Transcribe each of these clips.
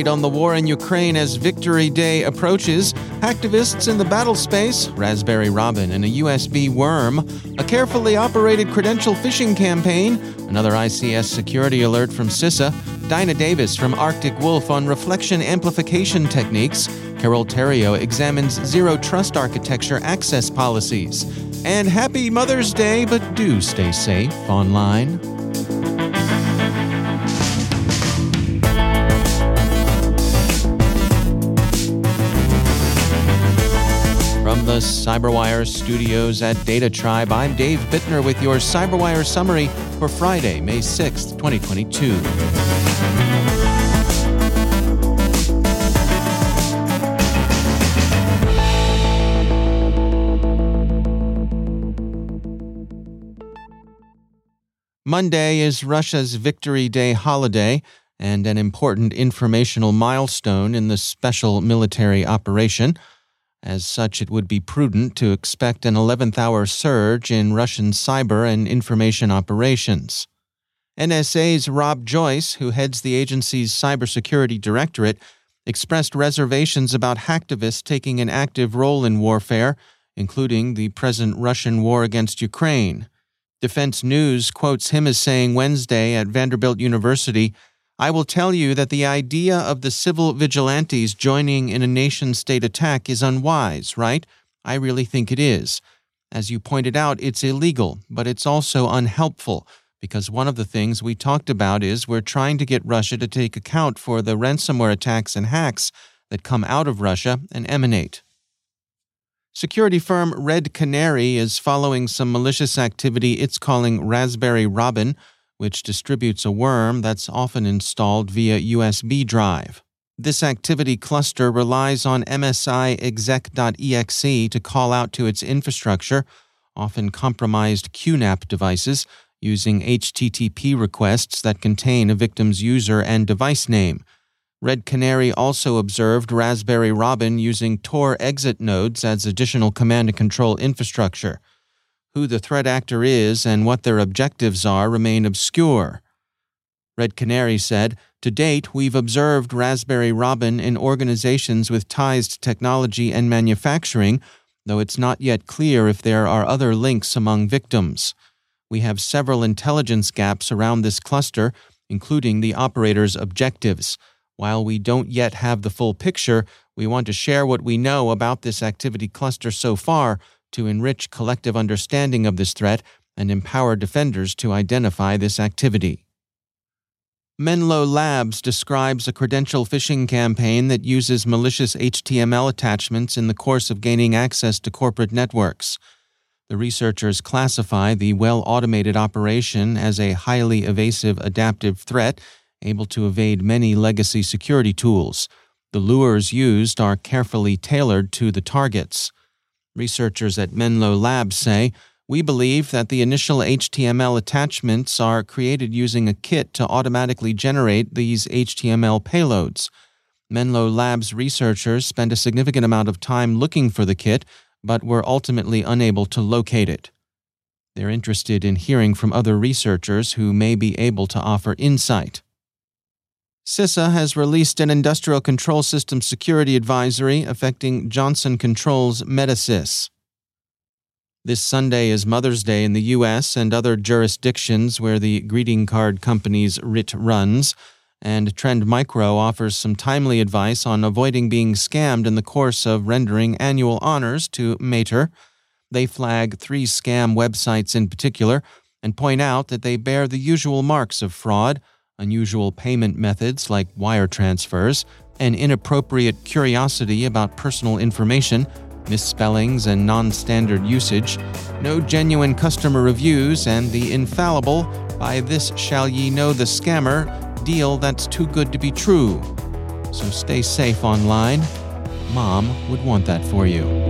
Update on the war in Ukraine as Victory Day approaches, activists in the battle space, Raspberry Robin and a USB worm, a carefully operated credential phishing campaign, another ICS security alert from CISA, Dinah Davis from Arctic Wolf on reflection amplification techniques, Carol Theriault examines zero trust architecture access policies, and happy Mother's Day, but do stay safe online. CyberWire studios at DataTribe, I'm Dave Bittner with your CyberWire summary for Friday, May 6th, 2022. Monday is Russia's Victory Day holiday and an important informational milestone in the special military operation. As such, it would be prudent to expect an 11th hour surge in Russian cyber and information operations. NSA's Rob Joyce, who heads the agency's cybersecurity directorate, expressed reservations about hacktivists taking an active role in warfare, including the present Russian war against Ukraine. Defense News quotes him as saying Wednesday at Vanderbilt University I will tell you that the idea of the civil vigilantes joining in a nation state attack is unwise, right? I really think it is. As you pointed out, it's illegal, but it's also unhelpful because one of the things we talked about is we're trying to get Russia to take account for the ransomware attacks and hacks that come out of Russia and emanate. Security firm Red Canary is following some malicious activity it's calling Raspberry Robin which distributes a worm that's often installed via USB drive. This activity cluster relies on msiexec.exe to call out to its infrastructure, often compromised QNAP devices, using HTTP requests that contain a victim's user and device name. Red Canary also observed Raspberry Robin using Tor exit nodes as additional command and control infrastructure who the threat actor is and what their objectives are remain obscure. Red Canary said, To date, we've observed Raspberry Robin in organizations with ties to technology and manufacturing, though it's not yet clear if there are other links among victims. We have several intelligence gaps around this cluster, including the operator's objectives. While we don't yet have the full picture, we want to share what we know about this activity cluster so far to enrich collective understanding of this threat and empower defenders to identify this activity. Menlo Labs describes a credential phishing campaign that uses malicious HTML attachments in the course of gaining access to corporate networks. The researchers classify the well automated operation as a highly evasive adaptive threat able to evade many legacy security tools. The lures used are carefully tailored to the targets. Researchers at Menlo Labs say, we believe that the initial HTML attachments are created using a kit to automatically generate these HTML payloads. Menlo Labs researchers spent a significant amount of time looking for the kit, but were ultimately unable to locate it. They're interested in hearing from other researchers who may be able to offer insight. CISA has released an industrial control system security advisory affecting Johnson Controls Metasys. This Sunday is Mother's Day in the U.S. and other jurisdictions where the greeting card company's writ runs. and Trend Micro offers some timely advice on avoiding being scammed in the course of rendering annual honors to Mater. They flag three scam websites in particular and point out that they bear the usual marks of fraud, unusual payment methods like wire transfers, an inappropriate curiosity about personal information, misspellings and non standard usage, no genuine customer reviews, and the infallible, by this shall ye know the scammer, deal that's too good to be true. So stay safe online. Mom would want that for you.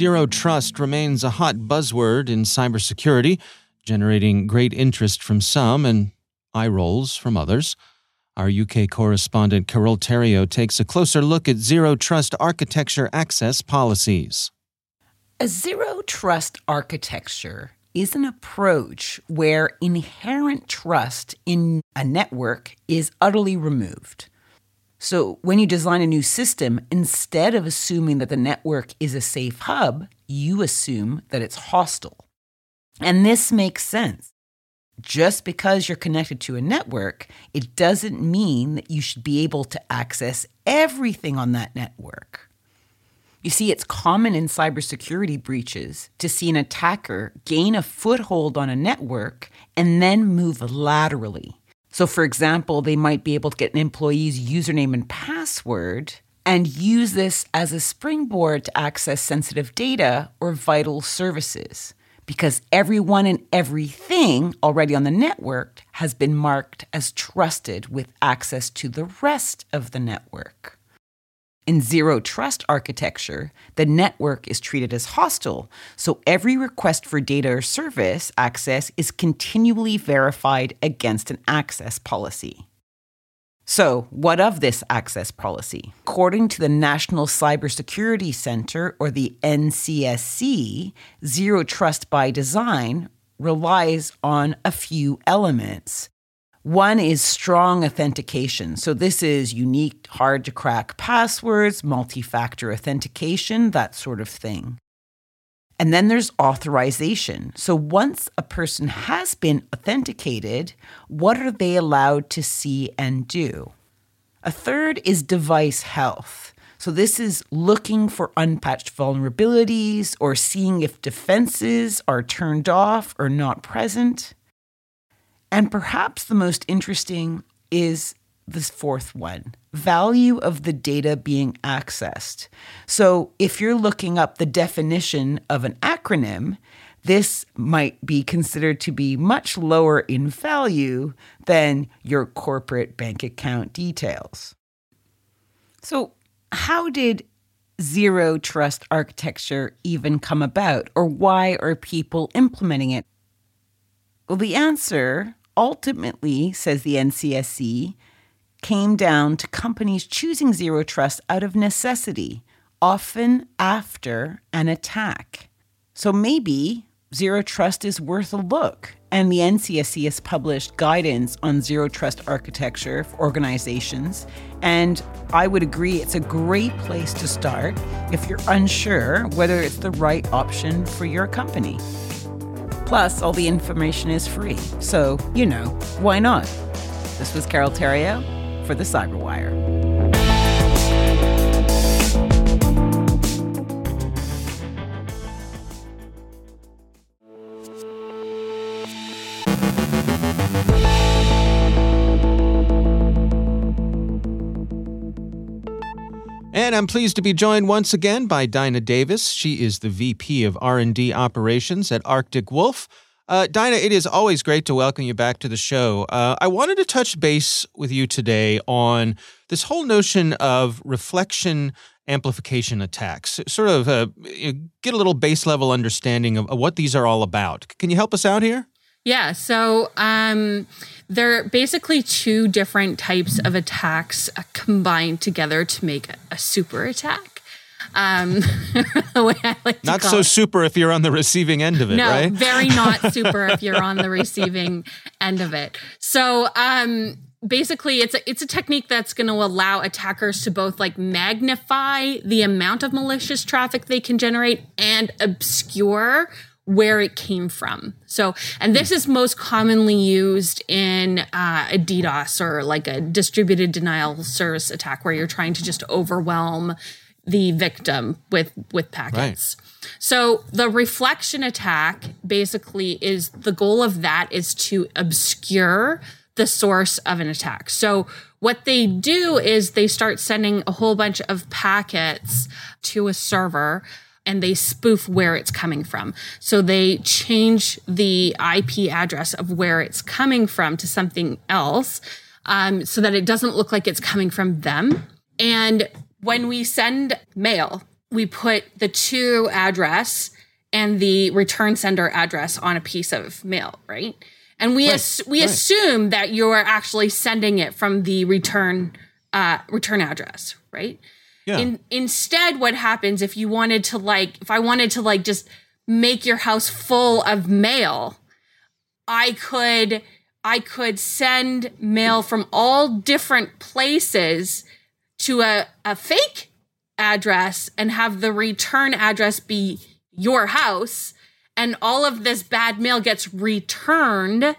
Zero trust remains a hot buzzword in cybersecurity, generating great interest from some and eye rolls from others. Our UK correspondent Carol Theriault takes a closer look at zero trust architecture access policies. A zero trust architecture is an approach where inherent trust in a network is utterly removed. So when you design a new system, instead of assuming that the network is a safe hub, you assume that it's hostile. And this makes sense. Just because you're connected to a network, it doesn't mean that you should be able to access everything on that network. You see, it's common in cybersecurity breaches to see an attacker gain a foothold on a network and then move laterally so, for example, they might be able to get an employee's username and password and use this as a springboard to access sensitive data or vital services because everyone and everything already on the network has been marked as trusted with access to the rest of the network. In zero trust architecture, the network is treated as hostile, so every request for data or service access is continually verified against an access policy. So, what of this access policy? According to the National Cybersecurity Center, or the NCSC, Zero Trust by Design relies on a few elements one is strong authentication. So, this is unique, hard to crack passwords, multi factor authentication, that sort of thing. And then there's authorization. So, once a person has been authenticated, what are they allowed to see and do? A third is device health. So, this is looking for unpatched vulnerabilities or seeing if defenses are turned off or not present. And perhaps the most interesting is this fourth one value of the data being accessed. So, if you're looking up the definition of an acronym, this might be considered to be much lower in value than your corporate bank account details. So, how did zero trust architecture even come about, or why are people implementing it? Well, the answer ultimately, says the NCSC, came down to companies choosing zero trust out of necessity, often after an attack. So maybe zero trust is worth a look. And the NCSC has published guidance on zero trust architecture for organizations. And I would agree it's a great place to start if you're unsure whether it's the right option for your company. Plus, all the information is free. So, you know, why not? This was Carol Theriault for the Cyberwire. And I'm pleased to be joined once again by Dinah Davis. She is the VP of R&D Operations at Arctic Wolf. Uh, Dinah, it is always great to welcome you back to the show. Uh, I wanted to touch base with you today on this whole notion of reflection amplification attacks, sort of uh, get a little base level understanding of, of what these are all about. Can you help us out here? Yeah, so um, they're basically two different types of attacks uh, combined together to make a, a super attack. Um, the way I like not so it. super if you're on the receiving end of it, no, right? very not super if you're on the receiving end of it. So, um, basically it's a it's a technique that's going to allow attackers to both like magnify the amount of malicious traffic they can generate and obscure where it came from. So, and this is most commonly used in uh, a DDoS or like a distributed denial service attack where you're trying to just overwhelm the victim with with packets. Right. So the reflection attack basically is the goal of that is to obscure the source of an attack. So what they do is they start sending a whole bunch of packets to a server and they spoof where it's coming from. So they change the IP address of where it's coming from to something else um, so that it doesn't look like it's coming from them. And when we send mail, we put the to address and the return sender address on a piece of mail, right? And we right, ass- we right. assume that you're actually sending it from the return uh, return address, right? Yeah. In, instead, what happens if you wanted to like, if I wanted to like just make your house full of mail, I could I could send mail from all different places to a, a fake address and have the return address be your house and all of this bad mail gets returned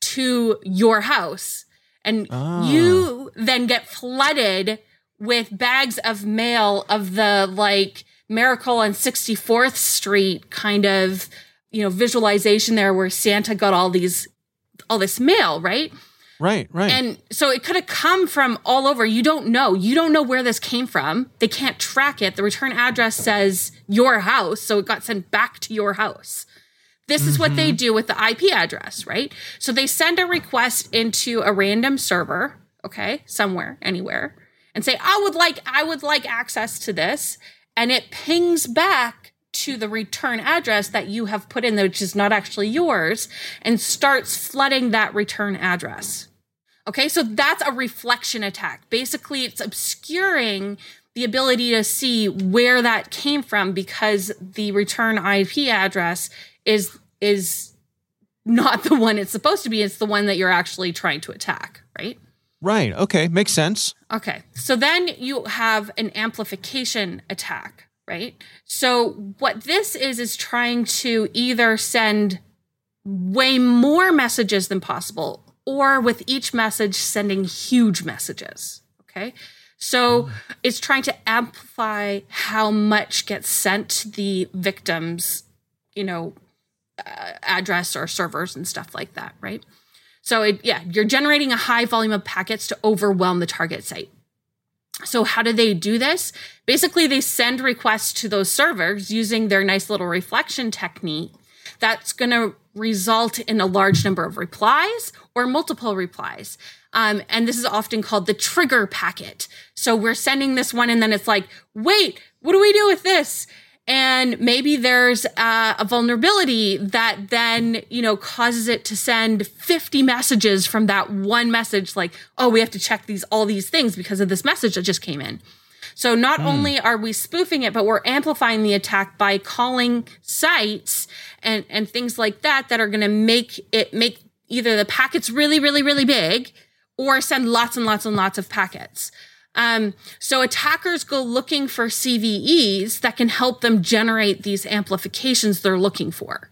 to your house and oh. you ah. then get flooded with bags of mail of the like miracle on 64th street kind of you know visualization there where santa got all these all this mail right Right, right. And so it could have come from all over. You don't know. You don't know where this came from. They can't track it. The return address says your house, so it got sent back to your house. This mm-hmm. is what they mm-hmm. do with the IP address, right? So they send a request into a random server, okay, somewhere, anywhere, and say, "I would like I would like access to this." And it pings back to the return address that you have put in, which is not actually yours, and starts flooding that return address. Okay, so that's a reflection attack. Basically, it's obscuring the ability to see where that came from because the return IP address is is not the one it's supposed to be. It's the one that you're actually trying to attack, right? Right. Okay. Makes sense. Okay. So then you have an amplification attack right? So what this is is trying to either send way more messages than possible or with each message sending huge messages, Okay. So it's trying to amplify how much gets sent to the victim's, you know, uh, address or servers and stuff like that, right? So it, yeah, you're generating a high volume of packets to overwhelm the target site. So how do they do this? Basically, they send requests to those servers using their nice little reflection technique. That's going to result in a large number of replies or multiple replies. Um, and this is often called the trigger packet. So we're sending this one, and then it's like, wait, what do we do with this? And maybe there's uh, a vulnerability that then, you know, causes it to send 50 messages from that one message, like, oh, we have to check these, all these things because of this message that just came in. So not mm. only are we spoofing it, but we're amplifying the attack by calling sites and, and things like that that are going to make it make either the packets really, really, really big or send lots and lots and lots of packets. Um, so attackers go looking for CVEs that can help them generate these amplifications they're looking for.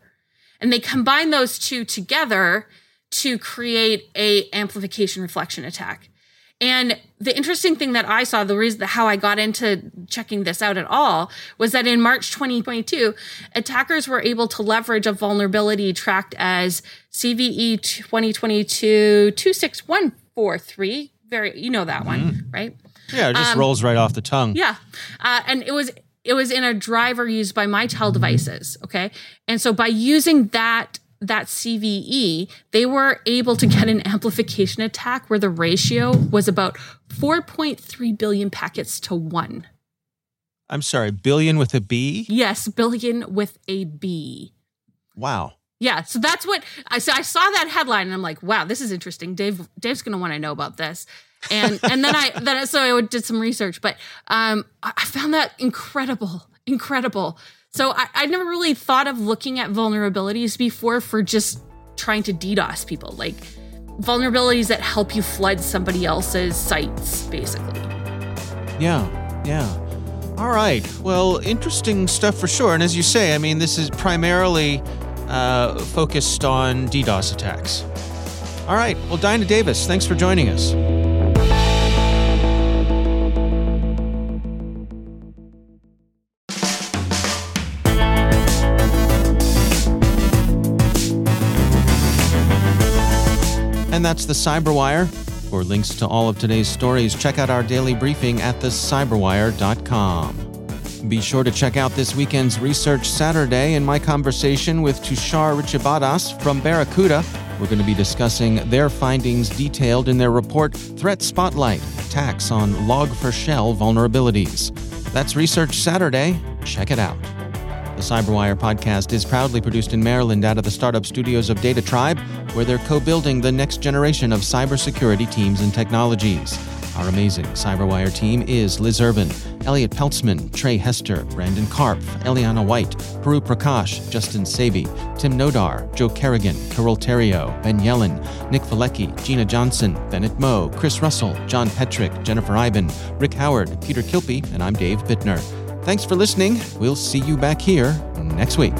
And they combine those two together to create a amplification reflection attack. And the interesting thing that I saw, the reason how I got into checking this out at all, was that in March 2022, attackers were able to leverage a vulnerability tracked as CVE 2022 26143. Very, you know that mm-hmm. one, right? Yeah, it just um, rolls right off the tongue. Yeah, uh, and it was it was in a driver used by Mitel devices. Okay, and so by using that that CVE, they were able to get an amplification attack where the ratio was about 4.3 billion packets to one. I'm sorry, billion with a B? Yes, billion with a B. Wow. Yeah, so that's what I so I saw that headline and I'm like, wow, this is interesting. Dave Dave's going to want to know about this. And and then I then so I did some research, but um I found that incredible, incredible. So I, I never really thought of looking at vulnerabilities before for just trying to DDoS people, like vulnerabilities that help you flood somebody else's sites, basically. Yeah, yeah. All right. Well, interesting stuff for sure. And as you say, I mean, this is primarily uh, focused on DDoS attacks. All right. Well, Dinah Davis, thanks for joining us. And that's the Cyberwire. For links to all of today's stories, check out our daily briefing at thecyberwire.com. Be sure to check out this weekend's Research Saturday in my conversation with Tushar Richabadas from Barracuda. We're going to be discussing their findings detailed in their report Threat Spotlight Attacks on Log4Shell Vulnerabilities. That's Research Saturday. Check it out. The Cyberwire podcast is proudly produced in Maryland out of the startup studios of DataTribe, where they're co building the next generation of cybersecurity teams and technologies. Our amazing Cyberwire team is Liz Irvin, Elliot Peltzman, Trey Hester, Brandon Karpf, Eliana White, Puru Prakash, Justin Sabie, Tim Nodar, Joe Carrigan, Carol Theriault, Ben Yelin, Nick Veliky, Gina Johnson, Bennett Moe, Chris Russell, John Petrik, Jennifer Eiben, Rick Howard, Peter Kilpe, and I'm Dave Bittner. Thanks for listening. We'll see you back here next week.